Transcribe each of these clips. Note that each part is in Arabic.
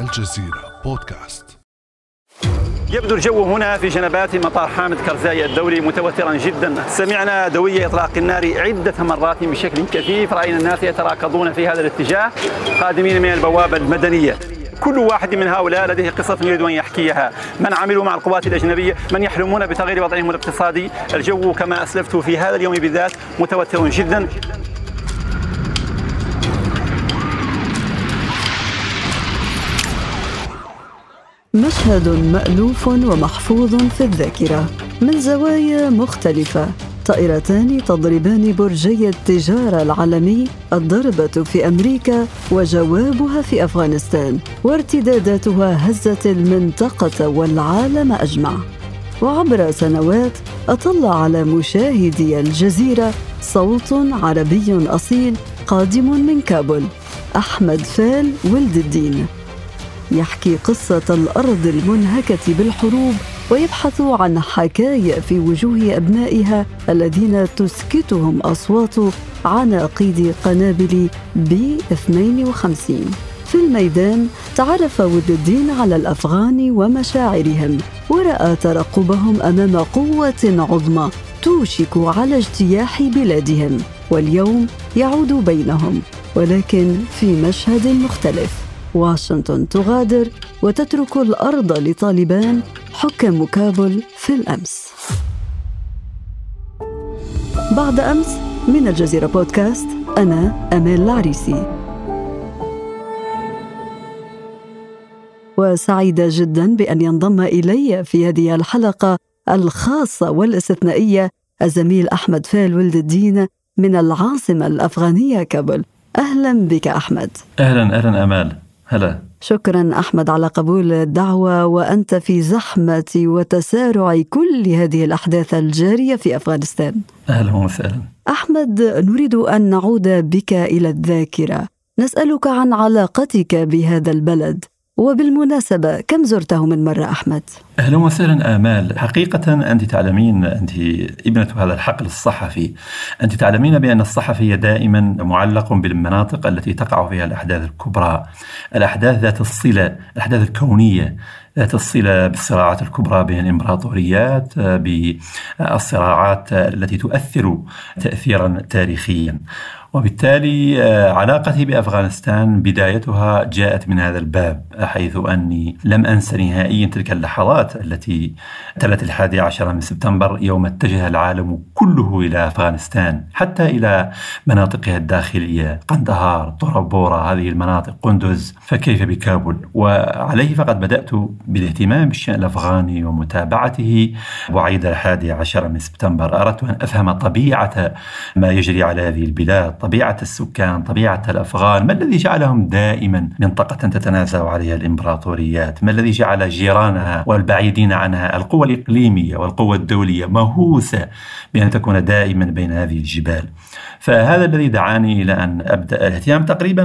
الجزيرة بودكاست. يبدو الجو هنا في جنبات مطار حامد كرزاي الدولي متوترا جدا. سمعنا دوي إطلاق النار عدة مرات بشكل كثيف. رأينا الناس يتراكضون في هذا الاتجاه قادمين من البوابة المدنية. كل واحد من هؤلاء لديه قصة يريد أن يحكيها. من عملوا مع القوات الأجنبية من يحلمون بتغيير وضعهم الاقتصادي؟ الجو كما أسلفت في هذا اليوم بالذات متوتر جدا. مشهد مألوف ومحفوظ في الذاكرة من زوايا مختلفة طائرتان تضربان برجي التجارة العالمي الضربة في أمريكا وجوابها في أفغانستان وارتداداتها هزت المنطقة والعالم أجمع. وعبر سنوات أطل على مشاهدي الجزيرة صوت عربي أصيل قادم من كابول أحمد فال ولد الدين. يحكي قصة الأرض المنهكة بالحروب ويبحث عن حكايا في وجوه أبنائها الذين تسكتهم أصوات عناقيد قنابل بي 52 في الميدان تعرف ود الدين على الأفغان ومشاعرهم ورأى ترقبهم أمام قوة عظمى توشك على اجتياح بلادهم واليوم يعود بينهم ولكن في مشهد مختلف. واشنطن تغادر وتترك الأرض لطالبان حكام كابول في الأمس. بعد أمس من الجزيرة بودكاست أنا امال العريسي. وسعيدة جدا بأن ينضم إلي في هذه الحلقة الخاصة والاستثنائية الزميل أحمد فال ولد الدين من العاصمة الأفغانية كابول. أهلا بك أحمد. أهلا أهلا أمال. هلا. شكرا أحمد على قبول الدعوة وأنت في زحمة وتسارع كل هذه الأحداث الجارية في أفغانستان. أهلا وسهلا. أحمد نريد أن نعود بك إلى الذاكرة. نسألك عن علاقتك بهذا البلد. وبالمناسبة كم زرته من مرة أحمد؟ أهلا وسهلا آمال. حقيقة أنت تعلمين أنت ابنة هذا الحقل الصحفي. أنت تعلمين بأن الصحفي دائما معلق بالمناطق التي تقع فيها الأحداث الكبرى. الأحداث ذات الصلة الأحداث الكونية ذات الصلة بالصراعات الكبرى بين الإمبراطوريات بالصراعات التي تؤثر تأثيرا تاريخيا. وبالتالي آه، علاقتي بأفغانستان بدايتها جاءت من هذا الباب حيث أني لم أنس نهائيا تلك اللحظات التي تلت الحادي عشر من سبتمبر يوم اتجه العالم كله إلى أفغانستان حتى إلى مناطقها الداخلية قندهار طرابورة هذه المناطق قندز فكيف بكابول وعليه فقد بدأت بالاهتمام بالشأن الأفغاني ومتابعته. وعيد الحادي عشر من سبتمبر أردت أن أفهم طبيعة ما يجري على هذه البلاد. طبيعة السكان طبيعة الأفغان ما الذي جعلهم دائما منطقة تتنازع عليها الإمبراطوريات؟ ما الذي جعل جيرانها والبعيدين عنها؟ القوى الإقليمية والقوى الدولية مهووسة بأن تكون دائما بين هذه الجبال. فهذا الذي دعاني إلى أن أبدأ الاهتمام. تقريبا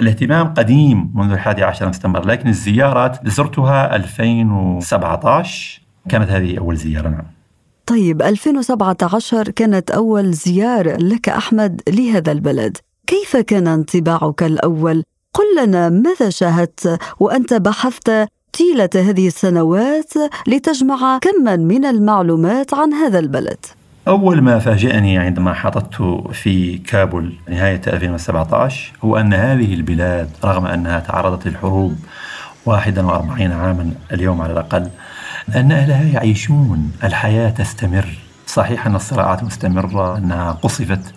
الاهتمام قديم منذ الحادي عشر سبتمبر لكن الزيارات زرتها 2017 كانت هذه أول زيارة نعم. طيب 2017 كانت أول زيارة لك أحمد لهذا البلد. كيف كان انطباعك الأول؟ قل لنا ماذا شاهدت؟ وأنت بحثت طيلة هذه السنوات لتجمع كما من المعلومات عن هذا البلد. أول ما فاجأني عندما حطت في كابول نهاية 2017 هو أن هذه البلاد رغم أنها تعرضت للحروب 41 عاما اليوم على الأقل أن أهلها يعيشون الحياة تستمر. صحيح أن الصراعات مستمرة أنها قصفت.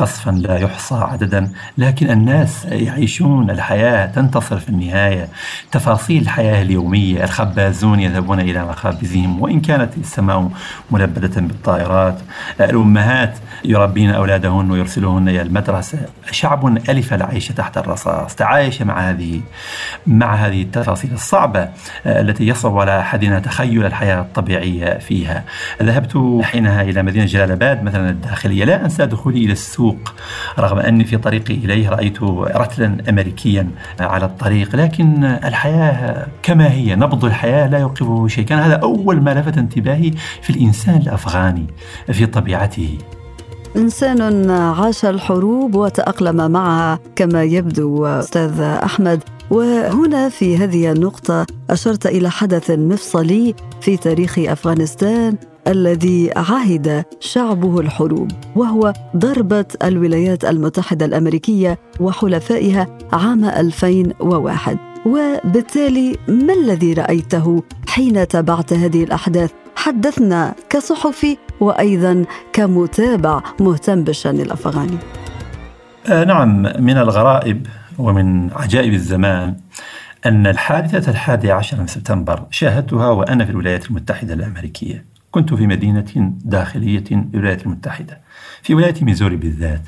قصفا لا يحصى عددا لكن الناس يعيشون الحياة تنتصر في النهاية. تفاصيل الحياة اليومية الخبازون يذهبون إلى مخابزهم وإن كانت السماء ملبدة بالطائرات. الأمهات يربين أولادهن ويرسلوهن إلى المدرسة. شعب ألف العيش تحت الرصاص. تعايش مع هذه مع هذه التفاصيل الصعبة التي يصعب على أحدنا تخيل الحياة الطبيعية فيها. ذهبت حينها إلى مدينة جلال آباد مثلا الداخلية. لا أنسى دخولي إلى السوق. رغم أني في طريقي إليه رأيت رتلا أمريكيا على الطريق لكن الحياة كما هي نبض الحياة لا يوقفه شيء. كان هذا أول ما لفت انتباهي في الإنسان الأفغاني في طبيعته. إنسان عاش الحروب وتأقلم معها كما يبدو أستاذ أحمد. وهنا في هذه النقطة أشرت إلى حدث مفصلي في تاريخ أفغانستان الذي عهد شعبه الحروب وهو ضربة الولايات المتحدة الأمريكية وحلفائها عام 2001 وبالتالي ما الذي رأيته حين تابعت هذه الأحداث؟ حدثنا كصحفي وأيضا كمتابع مهتم بالشأن الأفغاني. آه نعم من الغرائب ومن عجائب الزمان أن الحادثة الحادية عشر من سبتمبر شاهدتها وأنا في الولايات المتحدة الأمريكية. كنت في مدينة داخلية للولايات المتحدة في ولاية ميزوري بالذات.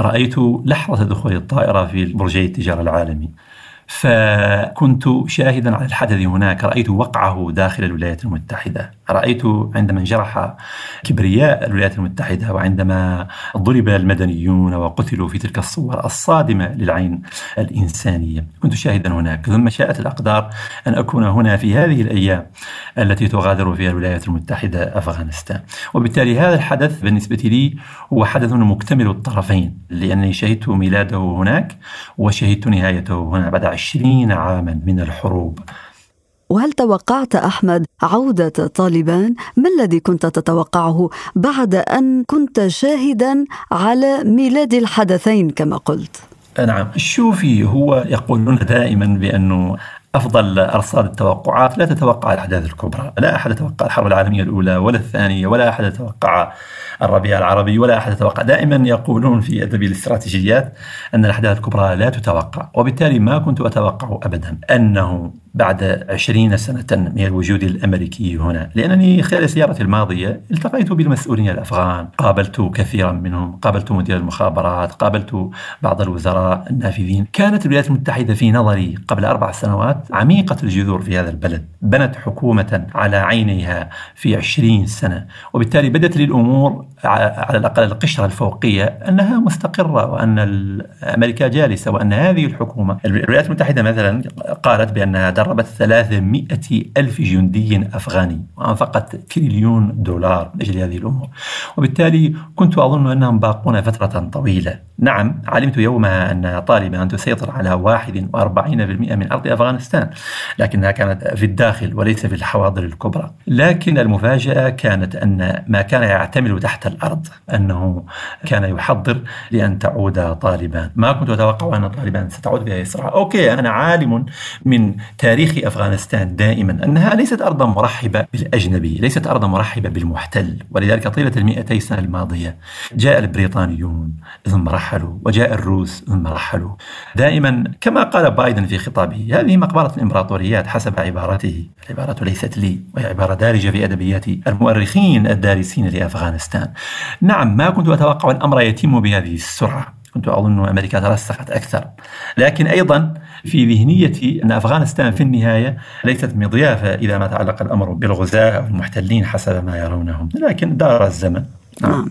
رأيت لحظة دخول الطائرة في برجي التجارة العالمي فكنت شاهدا على الحدث هناك. رأيت وقعه داخل الولايات المتحدة. رأيت عندما انجرح كبرياء الولايات المتحدة وعندما ضرب المدنيون وقتلوا في تلك الصور الصادمة للعين الإنسانية. كنت شاهدا هناك ثم شاءت الأقدار أن أكون هنا في هذه الأيام التي تغادر فيها الولايات المتحدة أفغانستان. وبالتالي هذا الحدث بالنسبة لي هو حدث مكتمل الطرفين لأنني شهدت ميلاده هناك وشهدت نهايته هنا بعد عشرين عاما من الحروب. وهل توقعت أحمد عودة طالبان؟ ما الذي كنت تتوقعه بعد أن كنت شاهدا على ميلاد الحدثين كما قلت؟ نعم شوفي هو يقولون دائما بانه أفضل أرصاد التوقعات لا تتوقع الأحداث الكبرى، لا أحد يتوقع الحرب العالمية الأولى ولا الثانية ولا أحد يتوقع الربيع العربي ولا أحد يتوقع، دائما يقولون في أدب الاستراتيجيات أن الأحداث الكبرى لا تتوقع، وبالتالي ما كنت أتوقع ابدا أنه بعد عشرين سنة من الوجود الأمريكي هنا. لأنني خلال سيارتي الماضية التقيت بالمسؤولين الأفغان. قابلت كثيرا منهم. قابلت مدير المخابرات. قابلت بعض الوزراء النافذين. كانت الولايات المتحدة في نظري قبل أربع سنوات عميقة الجذور في هذا البلد. بنت حكومة على عينيها في عشرين سنة. وبالتالي بدت لي الأمور على الأقل القشرة الفوقية أنها مستقرة وأن أمريكا جالسة وأن هذه الحكومة. الولايات المتحدة مثلا قالت بأنها دربت 300 ألف جندي أفغاني وأنفقت تريليون دولار من أجل هذه الأمور. وبالتالي كنت أظن أنهم باقون فترة طويلة. نعم علمت يومها أن طالبان تسيطر على 41% من أرض أفغانستان لكنها كانت في الداخل وليس في الحواضر الكبرى. لكن المفاجأة كانت أن ما كان يعتمل تحت الأرض أنه كان يحضر لأن تعود طالبان. ما كنت أتوقع أن طالبان ستعود بها إسراء أوكي أنا عالم من تاريخ أفغانستان دائما أنها ليست أرضا مرحبة بالأجنبي ليست أرضا مرحبة بالمحتل ولذلك طيلة المئتي سنة الماضية جاء البريطانيون ثم رحلوا وجاء الروس ثم رحلوا. دائما كما قال بايدن في خطابه هذه مقبرة الإمبراطوريات حسب عبارته العبارة ليست لي وهي عبارة دارجة في أدبيات المؤرخين الدارسين لأفغانستان. نعم ما كنت أتوقع الأمر يتم بهذه السرعة. كنت أظن أمريكا ترسخت أكثر لكن أيضا في ذهنيتي أن أفغانستان في النهاية ليست مضيافة إذا ما تعلق الأمر بالغزاة أو المحتلين حسب ما يرونهم لكن دار الزمن نعم. نعم.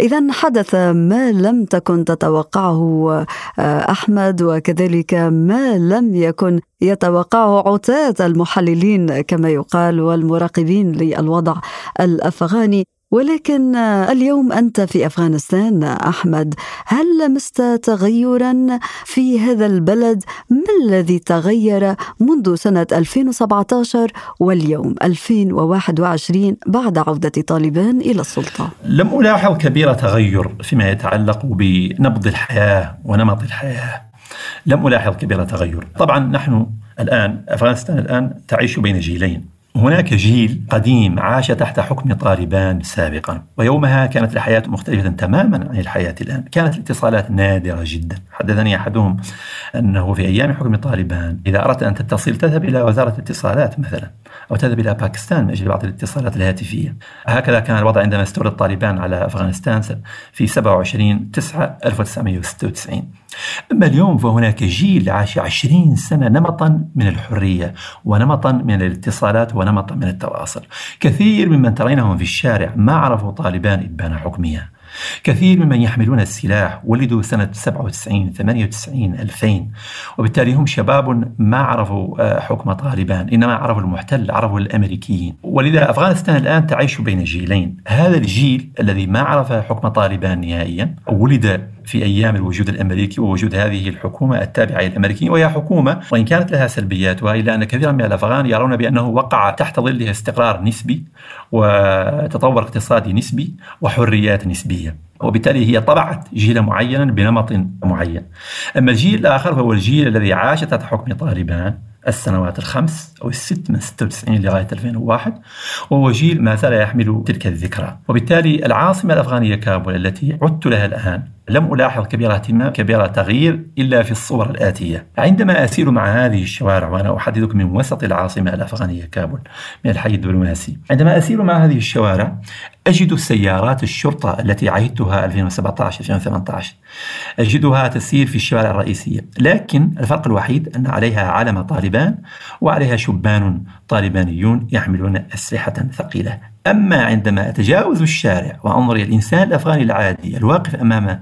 إذا حدث ما لم تكن تتوقعه آه، أحمد وكذلك ما لم يكن يتوقعه عتاة المحللين كما يقال والمراقبين للوضع الأفغاني ولكن اليوم أنت في أفغانستان أحمد هل لمست تغيرا في هذا البلد؟ ما الذي تغير منذ سنة 2017 واليوم 2021 بعد عودة طالبان إلى السلطة؟ لم ألاحظ كبير تغير فيما يتعلق بنبض الحياة ونمط الحياة. لم ألاحظ كبير تغير. طبعا نحن الآن أفغانستان الآن تعيش بين جيلين. هناك جيل قديم عاش تحت حكم طالبان سابقا ويومها كانت الحياة مختلفة تماما عن الحياة الآن. كانت الاتصالات نادرة جدا. حدثني أحدهم أنه في أيام حكم طالبان إذا أردت أن تتصل تذهب إلى وزارة الاتصالات مثلا أو تذهب إلى باكستان من أجل بعض الاتصالات الهاتفية. هكذا كان الوضع عندما استولى طالبان على أفغانستان في 27 9 1996 أما اليوم فهناك جيل عاش 20 سنة نمطا من الحرية ونمطا من الاتصالات ونمطا من التواصل. كثير ممن ترينهم في الشارع ما عرفوا طالبان إبان حكمها كثير ممن يحملون السلاح ولدوا سنة 97 98 2000 وبالتالي هم شباب ما عرفوا آه، حكم طالبان إنما عرفوا المحتل عرفوا الأمريكيين. ولذا أفغانستان الآن تعيش بين جيلين. هذا الجيل الذي ما عرف حكم طالبان نهائيا ولد في أيام الوجود الأمريكي ووجود هذه الحكومة التابعة للامريكيين وهي حكومة وإن كانت لها سلبياتها الا أن كثيرا من الأفغان يرون بأنه وقع تحت ظلها استقرار نسبي وتطور اقتصادي نسبي وحريات نسبية. وبالتالي هي طبعت جيلا معينا بنمط معين. أما الجيل الآخر فهو الجيل الذي عاش تحت حكم طالبان السنوات الخمس أو الست من 96 لغاية 2001 وهو جيل ما زال يحمل تلك الذكرى. وبالتالي العاصمة الأفغانية كابول التي عدت لها الآن لم ألاحظ كبير اهتمام كبير تغيير إلا في الصور الآتية. عندما أسير مع هذه الشوارع وأنا أحدثك من وسط العاصمة الأفغانية كابول من الحي الدبلوماسي عندما أسير مع هذه الشوارع أجد سيارات الشرطة التي عهدتها 2017-2018 أجدها تسير في الشوارع الرئيسية لكن الفرق الوحيد أن عليها علم طالبان وعليها شبان طالبانيون يحملون أسلحة ثقيلة. أما عندما أتجاوز الشارع وأنظر إلى الإنسان الأفغاني العادي الواقف أمام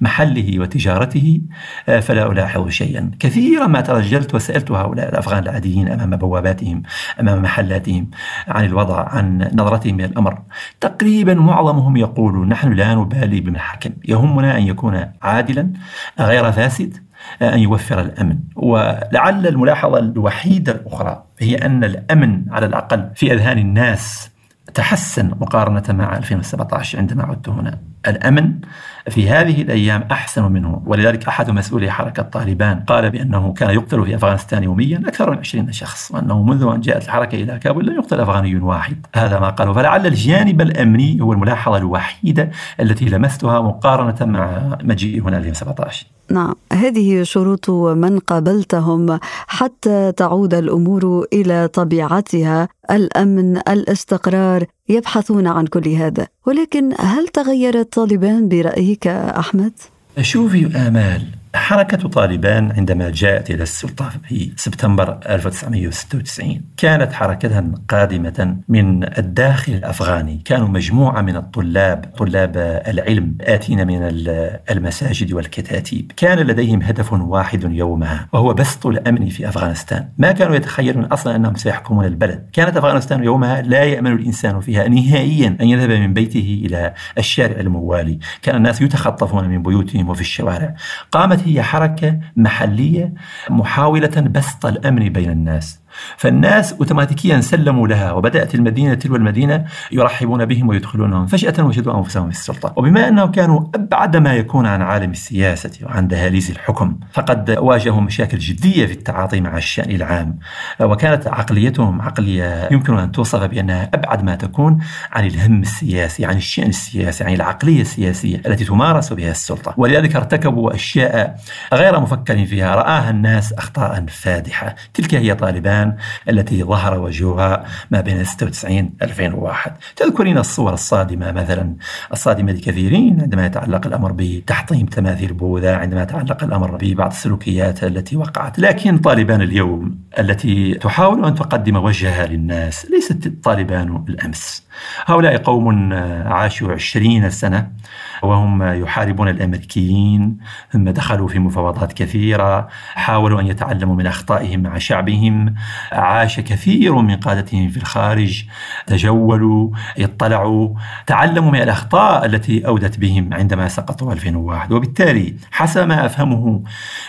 محله وتجارته آه، فلا ألاحظ شيئا. كثيرا ما ترجلت وسألت هؤلاء الأفغان العاديين أمام بواباتهم أمام محلاتهم عن الوضع عن نظرتهم إلى الأمر. تقريبا معظمهم يقولون نحن لا نبالي بمن يهمنا أن يكون عادلا غير فاسد أن يوفر الأمن. ولعل الملاحظة الوحيدة الأخرى هي أن الأمن على الأقل في أذهان الناس تحسن مقارنة مع 2017 عندما عدت هنا. الأمن في هذه الأيام أحسن منه ولذلك أحد مسؤولي حركة طالبان قال بأنه كان يقتل في أفغانستان يوميا أكثر من 20 شخص وأنه منذ أن جاءت الحركة إلى كابول لم يقتل أفغاني واحد. هذا ما قالوا. فلعل الجانب الأمني هو الملاحظة الوحيدة التي لمستها مقارنة مع مجيئي هنا 2017 نعم. هذه شروط من قابلتهم حتى تعود الأمور إلى طبيعتها. الأمن الاستقرار يبحثون عن كل هذا. ولكن هل تغيرت طالبان برأيك أحمد؟ شوفي امال حركة طالبان عندما جاءت إلى السلطة في سبتمبر 1996 كانت حركة قادمة من الداخل الأفغاني. كانوا مجموعة من الطلاب طلاب العلم آتين من المساجد والكتاتيب. كان لديهم هدف واحد يومها وهو بسط الأمن في أفغانستان. ما كانوا يتخيلون أصلا أنهم سيحكمون البلد. كانت أفغانستان يومها لا يأمن الإنسان فيها نهائيا أن يذهب من بيته إلى الشارع الموالي. كان الناس يتخطفون من بيوتهم وفي الشوارع. قامت هي حركة محلية محاولة بسط الأمن بين الناس. فالناس اوتوماتيكيا سلموا لها وبدأت المدينة تلو المدينة يرحبون بهم ويدخلونهم فجأة وجدوا أنفسهم في السلطة. وبما انهم كانوا أبعد ما يكون عن عالم السياسة وعن دهاليز الحكم فقد واجهوا مشاكل جدية في التعاطي مع الشأن العام. وكانت عقليتهم عقلية يمكن أن توصف بأنها أبعد ما تكون عن الهم السياسي عن الشأن السياسي عن العقلية السياسية التي تمارس بها السلطة. ولذلك ارتكبوا أشياء غير مفكر فيها رآها الناس اخطاء فادحة. تلك هي طالبان الآن التي ظهر وجهها ما بين 96 2001 تذكرين الصور الصادمة مثلا الصادمة لكثيرين عندما يتعلق الأمر بتحطيم تماثيل بوذا عندما يتعلق الأمر ببعض السلوكيات التي وقعت. لكن طالبان اليوم التي تحاول أن تقدم وجهها للناس ليست طالبان الأمس. هؤلاء قوم عاشوا عشرين سنة وهم يحاربون الأمريكيين ثم دخلوا في مفاوضات كثيرة حاولوا أن يتعلموا من أخطائهم مع شعبهم عاش كثير من قادتهم في الخارج تجولوا اطلعوا تعلموا من الأخطاء التي أودت بهم عندما سقطوا 2001 وبالتالي حسب ما أفهمه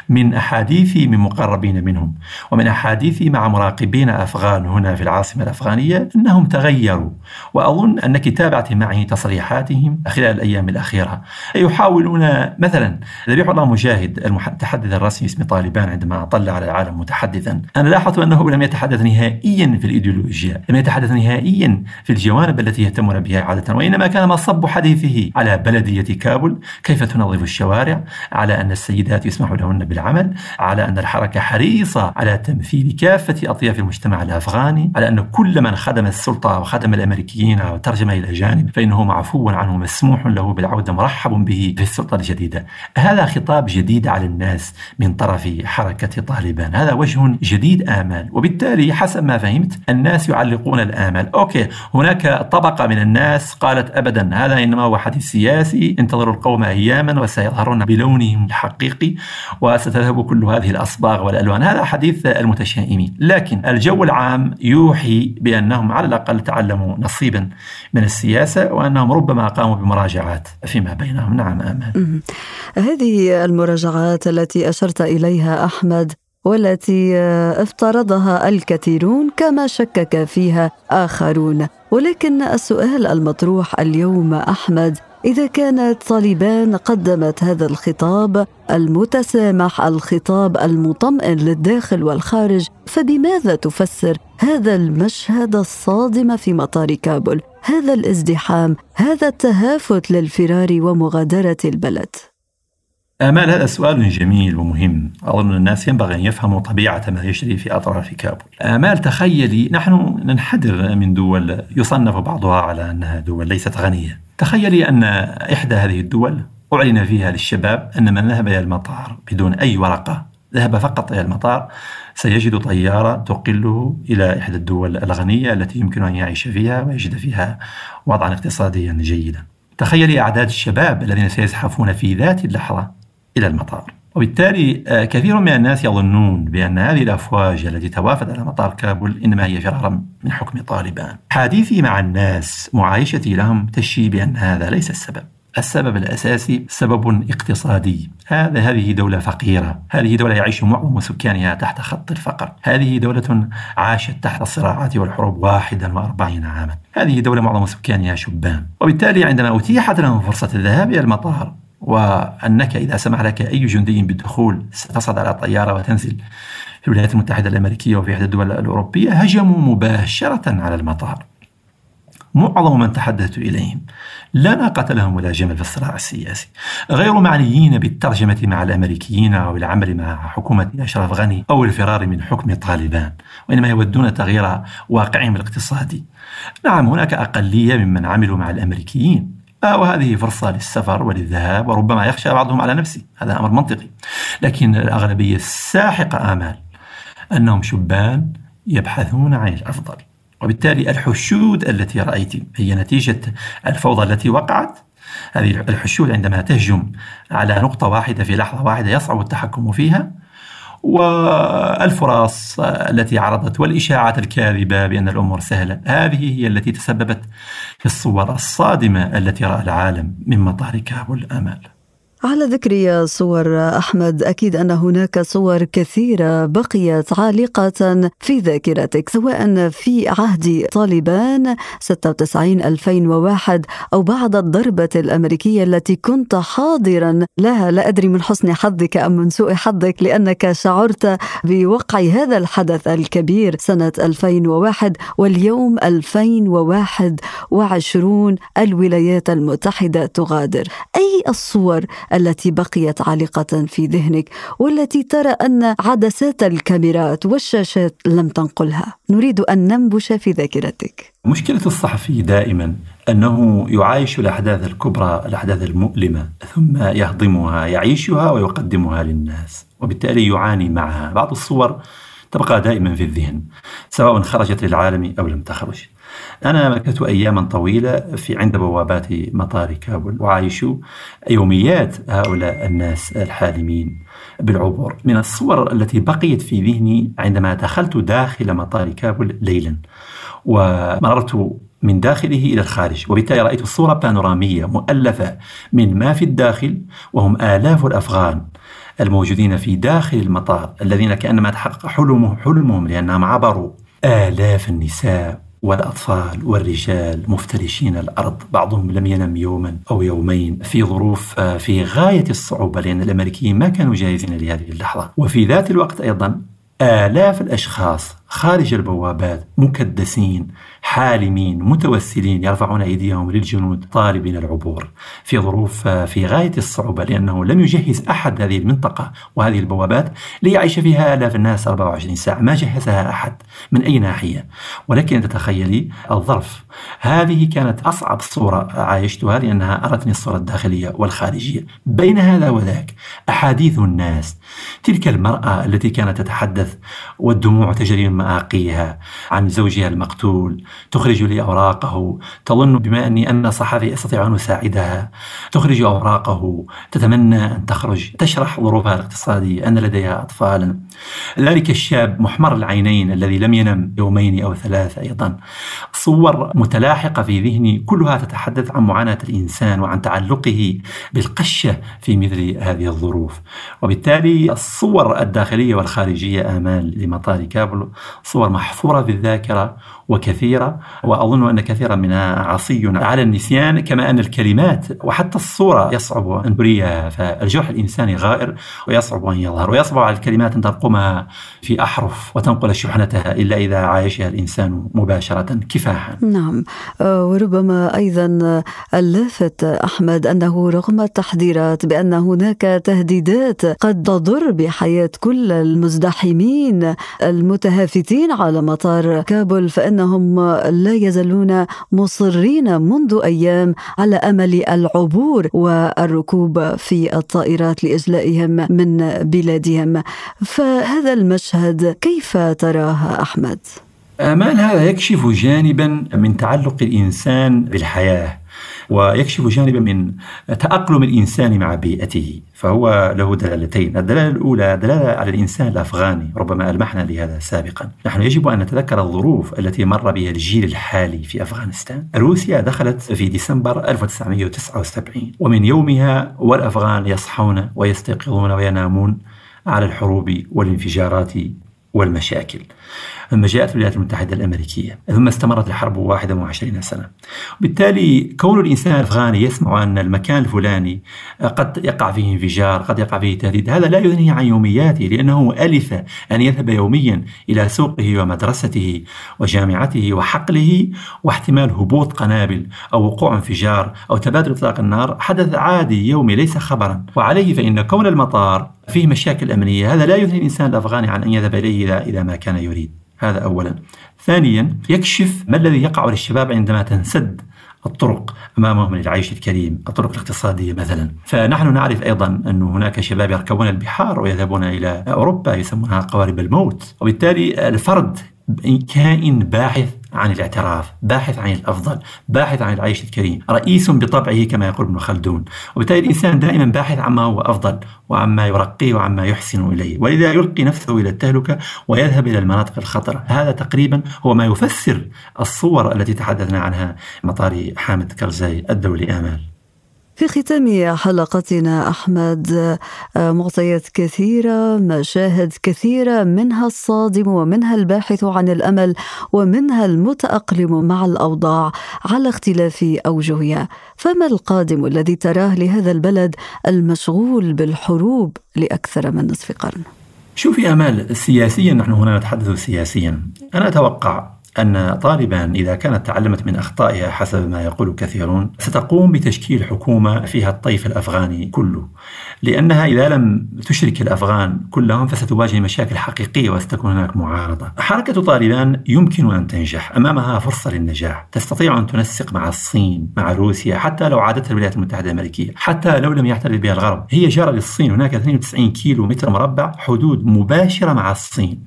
من احاديثي من مقربين منهم ومن احاديثي مع مراقبين أفغان هنا في العاصمة الأفغانية أنهم تغيروا وأظن انك تابعت معي تصريحاتهم خلال الأيام الأخيرة. غيرها يحاولون مثلا ذبيح الله مجاهد المتحدث الرسمي اسم طالبان عندما طلع على العالم متحدثا. أنا لاحظت أنه لم يتحدث نهائيا في الإيديولوجيا لم يتحدث نهائيا في الجوانب التي يهتمون بها عادة وإنما كان مصب حديثه على بلدية كابول كيف تنظف الشوارع؟ على أن السيدات يسمح لهن بالعمل؟ على أن الحركة حريصة على تمثيل كافة أطياف المجتمع الأفغاني على أن كل من خدم السلطة وخدم الأمريكيين وترجم إلى جانب فإنه معفو عنه مسموح له بالعودة مرحب به في السلطة الجديدة. هذا خطاب جديد على الناس من طرف حركة طالبان. هذا وجه جديد آمال. وبالتالي حسب ما فهمت الناس يعلقون الآمال أوكي هناك طبقة من الناس قالت أبدا هذا إنما هو حديث سياسي انتظروا القوم أياما وسيظهرون بلونهم الحقيقي وستذهب كل هذه الأصباغ والألوان. هذا حديث المتشائمين لكن الجو العام يوحي بأنهم على الأقل تعلموا نصيبا من السياسة وأنهم ربما قاموا بمراجعات فيما بينهم. نعم آمال هذه المراجعات التي أشرت إليها أحمد والتي افترضها الكثيرون كما شكك فيها آخرون. ولكن السؤال المطروح اليوم أحمد إذا كانت طالبان قدمت هذا الخطاب المتسامح الخطاب المطمئن للداخل والخارج فبماذا تفسر هذا المشهد الصادم في مطار كابول؟ هذا الازدحام هذا التهافت للفرار ومغادرة البلد. آمال هذا سؤال جميل ومهم. أظن الناس ينبغي أن يفهموا طبيعة ما يجري في أطراف كابول. آمال تخيلي نحن ننحدر من دول يصنف بعضها على أنها دول ليست غنية. تخيلي أن إحدى هذه الدول أعلن فيها للشباب أن من ذهب إلى المطار بدون أي ورقة ذهب فقط إلى المطار سيجد طيارة تقله إلى إحدى الدول الغنية التي يمكن أن يعيش فيها ويجد فيها وضعا اقتصاديا جيدا. تخيلي أعداد الشباب الذين سيزحفون في ذات اللحظة إلى المطار. وبالتالي آه، كثير من الناس يظنون بأن هذه الأفواج التي توافد على مطار كابول إنما هي فرارا من حكم طالبان. حديثي مع الناس معايشتي لهم تشي بأن هذا ليس السبب. السبب الأساسي سبب اقتصادي. هذا هذه دولة فقيرة. هذه دولة يعيش معظم سكانها تحت خط الفقر. هذه دولة عاشت تحت الصراعات والحروب 41 عاما. هذه دولة معظم سكانها شبان. وبالتالي عندما أتيحت لهم فرصة الذهاب إلى المطار وأنك إذا سمح لك أي جندي بالدخول ستصعد على طيارة وتنزل. في الولايات المتحدة الأمريكية وفي إحدى الدول الأوروبية هجموا مباشرة على المطار. معظم من تحدثت إليهم. لا ناقة لهم ولا جمل في الصراع السياسي. غير معنيين بالترجمة مع الأمريكيين أو العمل مع حكومة أشرف غني أو الفرار من حكم طالبان وإنما يودون تغيير واقعهم الاقتصادي. نعم هناك أقلية ممن عملوا مع الأمريكيين. وهذه فرصة للسفر وللذهاب وربما يخشى بعضهم على نفسه هذا أمر منطقي. لكن الأغلبية الساحقة آمال أنهم شبان يبحثون عن الأفضل. وبالتالي الحشود التي رأيت هي نتيجة الفوضى التي وقعت. هذه الحشود عندما تهجم على نقطة واحدة في لحظة واحدة يصعب التحكم فيها. والفرص التي عرضت والإشاعات الكاذبة بأن الأمور سهلة هذه هي التي تسببت في الصور الصادمة التي رأى العالم من مطار كابول آمال على ذكر صور أحمد أكيد أن هناك صور كثيرة بقيت عالقة في ذاكرتك سواء في عهد طالبان 96 2001 أو بعد الضربة الأمريكية التي كنت حاضرا لها. لا أدري من حسن حظك أم من سوء حظك لأنك شعرت بوقع هذا الحدث الكبير سنة 2001 واليوم 2021 الولايات المتحدة تغادر. أي الصور التي بقيت عالقة في ذهنك والتي ترى أن عدسات الكاميرات والشاشات لم تنقلها. نريد أن ننبش في ذاكرتك. مشكلة الصحفي دائما أنه يعايش الأحداث الكبرى الأحداث المؤلمة ثم يهضمها يعيشها ويقدمها للناس وبالتالي يعاني معها. بعض الصور تبقى دائما في الذهن سواء خرجت للعالم أو لم تخرج. أنا مكثت أياما طويلة في عند بوابات مطار كابول وعايش يوميات هؤلاء الناس الحالمين بالعبور من الصور التي بقيت في ذهني عندما دخلت داخل مطار كابول ليلا ومررت من داخله إلى الخارج. وبالتالي رأيت صورة بانورامية مؤلفة من ما في الداخل وهم آلاف الأفغان الموجودين في داخل المطار الذين كأنما تحقق حلمهم حلمهم لأنهم عبروا آلاف النساء. والأطفال والرجال مفترشين الأرض. بعضهم لم ينم يوما أو يومين في ظروف آه، في غاية الصعوبة لأن الأمريكيين ما كانوا جاهزين لهذه اللحظة. وفي ذات الوقت أيضا آلاف الأشخاص خارج البوابات مكدسين حالمين متوسلين يرفعون أيديهم للجنود طالبين العبور. في ظروف في غاية الصعوبة لأنه لم يجهز أحد هذه المنطقة وهذه البوابات ليعيش فيها آلاف الناس 24 ساعة. ما جهزها أحد. من أي ناحية؟ ولكن تتخيلي الظرف. هذه كانت أصعب صورة عايشتها لأنها أرتني الصورة الداخلية والخارجية. بين هذا وذاك أحاديث الناس تلك المرأة التي كانت تتحدث والدموع تجري من مآقيها عن زوجها المقتول. تخرج لي أوراقه تظن بما أني أنا صحفي أستطيع أن أساعدها. تخرج أوراقه. تتمنى أن تخرج. تشرح ظروفها الاقتصادية. أن لديها أطفالا. ذلك الشاب محمر العينين الذي لم ينم يومين أو ثلاثة أيضا. صور متلاحقة في ذهني. كلها تتحدث عن معاناة الإنسان وعن تعلقه بالقشة في مثل هذه الظروف. وبالتالي الصور الداخلية والخارجية آمال لمطار كابل صور محفورة في الذاكرة وكثيرة وأظن أن كثيرا منها عصي على النسيان كما أن الكلمات وحتى الصورة يصعب أن تريها. فالجرح الإنساني غائر ويصعب أن يظهر. ويصعب على الكلمات أن ترقمها في أحرف وتنقل شحنتها إلا إذا عايشها الإنسان مباشرة كفاحا. نعم. آه، وربما أيضا اللافت أحمد أنه رغم التحذيرات بأن هناك تهديدات قد تضر بحياة كل المزدحمين المتهافتين على مطار كابول فإن أنهم لا يزالون مصرين منذ أيام على أمل العبور والركوب في الطائرات لإجلائهم من بلادهم فهذا المشهد كيف تراه أحمد؟ آمال هذا يكشف جانبا من تعلق الإنسان بالحياة ويكشف جانبا من تأقلم الإنسان مع بيئته فهو له دلالتين. الدلالة الأولى دلالة على الإنسان الأفغاني. ربما ألمحنا لهذا سابقا. نحن يجب أن نتذكر الظروف التي مر بها الجيل الحالي في أفغانستان. روسيا دخلت في ديسمبر 1979 ومن يومها والأفغان يصحون ويستيقظون وينامون على الحروب والانفجارات والمشاكل. ثم جاءت الولايات المتحدة الأمريكية ثم استمرت الحرب 21 سنة. وبالتالي كون الإنسان الأفغاني يسمع أن المكان الفلاني قد يقع فيه انفجار قد يقع فيه تهديد هذا لا يغنيه عن يومياته لأنه ألف أن يذهب يوميا إلى سوقه ومدرسته وجامعته وحقله واحتمال هبوط قنابل أو وقوع انفجار أو تبادل إطلاق النار حدث عادي يومي ليس خبرا. وعليه فإن كون المطار فيه مشاكل أمنية هذا لا يغني الإنسان الأفغاني عن أن يذهب إليه إذا ما كان يريد. هذا أولا. ثانيا يكشف ما الذي يقع للشباب عندما تنسد الطرق أمامهم للعيش الكريم، الطرق الاقتصادية مثلا، فنحن نعرف أيضا أن هناك شباب يركبون البحار ويذهبون إلى أوروبا يسمونها قوارب الموت، وبالتالي الفرد كائن باحث عن الاعتراف باحث عن الأفضل باحث عن العيش الكريم رئيس بطبعه كما يقول ابن خلدون. وبالتالي الإنسان دائما باحث عما هو أفضل وعما يرقيه وعما يحسن إليه. ولذا يلقي نفسه إلى التهلكة ويذهب إلى المناطق الخطرة هذا تقريبا هو ما يفسر الصور التي تحدثنا عنها مطار حامد كرزاي الدولي آمال. في ختام حلقتنا أحمد معطيات كثيرة مشاهد كثيرة منها الصادم ومنها الباحث عن الأمل ومنها المتأقلم مع الأوضاع على اختلاف أوجهها. فما القادم الذي تراه لهذا البلد المشغول بالحروب لأكثر من نصف قرن؟ شوفي أمال سياسيا نحن هنا نتحدث سياسيا. أنا أتوقع أن طالبان إذا كانت تعلمت من أخطائها حسب ما يقول كثيرون ستقوم بتشكيل حكومة فيها الطيف الأفغاني كله. لأنها إذا لم تشرك الأفغان كلهم فستواجه مشاكل حقيقية وستكون هناك معارضة. حركة طالبان يمكن أن تنجح أمامها فرصة للنجاح. تستطيع أن تنسق مع الصين مع روسيا حتى لو عادتها الولايات المتحدة الأمريكية حتى لو لم يحتل بها الغرب. هي جارة للصين هناك 92 كيلو متر مربع حدود مباشرة مع الصين.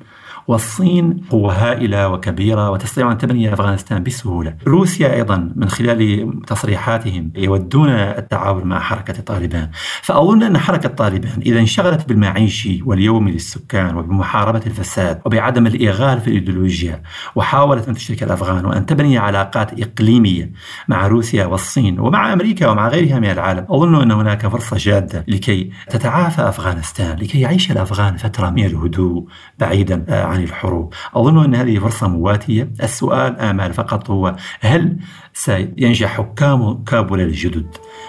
والصين قوة هائلة وكبيرة وتستطيع أن تبني أفغانستان بسهولة. روسيا أيضا من خلال تصريحاتهم يودون التعاون مع حركة طالبان. فأظن أن حركة طالبان إذا انشغلت بالمعيش واليوم للسكان وبمحاربة الفساد وبعدم الإغال في الإيديولوجيا وحاولت أن تشرك الأفغان وأن تبني علاقات إقليمية مع روسيا والصين ومع أمريكا ومع غيرها من العالم أظن أن هناك فرصة جادة لكي تتعافى أفغانستان لكي يعيش الأفغان فترة من الهدوء بعيدا عن عن الحروب. أظن أن هذه فرصة مواتية. السؤال آمال فقط هو هل سينجح حكام كابولا الجدد؟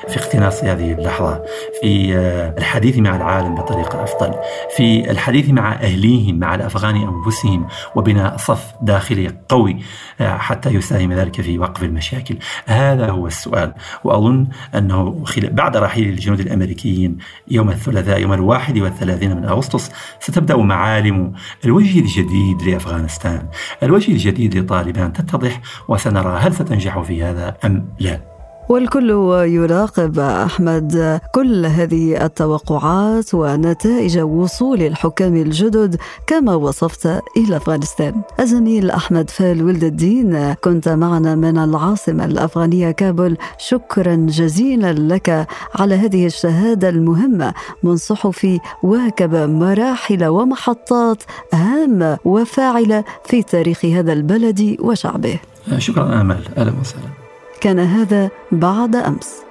في اقتناص هذه اللحظة في آه، الحديث مع العالم بطريقة أفضل في الحديث مع أهليهم مع الأفغان أنفسهم وبناء صف داخلي قوي آه، حتى يساهم ذلك في وقف المشاكل. هذا هو السؤال. وأظن أنه بعد رحيل الجنود الأمريكيين يوم الثلاثاء يوم الواحد والثلاثين من أغسطس ستبدأ معالم الوجه الجديد لأفغانستان. الوجه الجديد لطالبان تتضح وسنرى هل ستنجح في هذا أم لا. والكل يراقب أحمد كل هذه التوقعات ونتائج وصول الحكام الجدد كما وصفت إلى أفغانستان. الزميل أحمد فال ولد الدين كنت معنا من العاصمة الأفغانية كابول شكرا جزيلا لك على هذه الشهادة المهمة من صحفي واكب مراحل ومحطات هامه وفاعلة في تاريخ هذا البلد وشعبه. شكرا آمل أهلا وسهلا. كان هذا بعد أمس.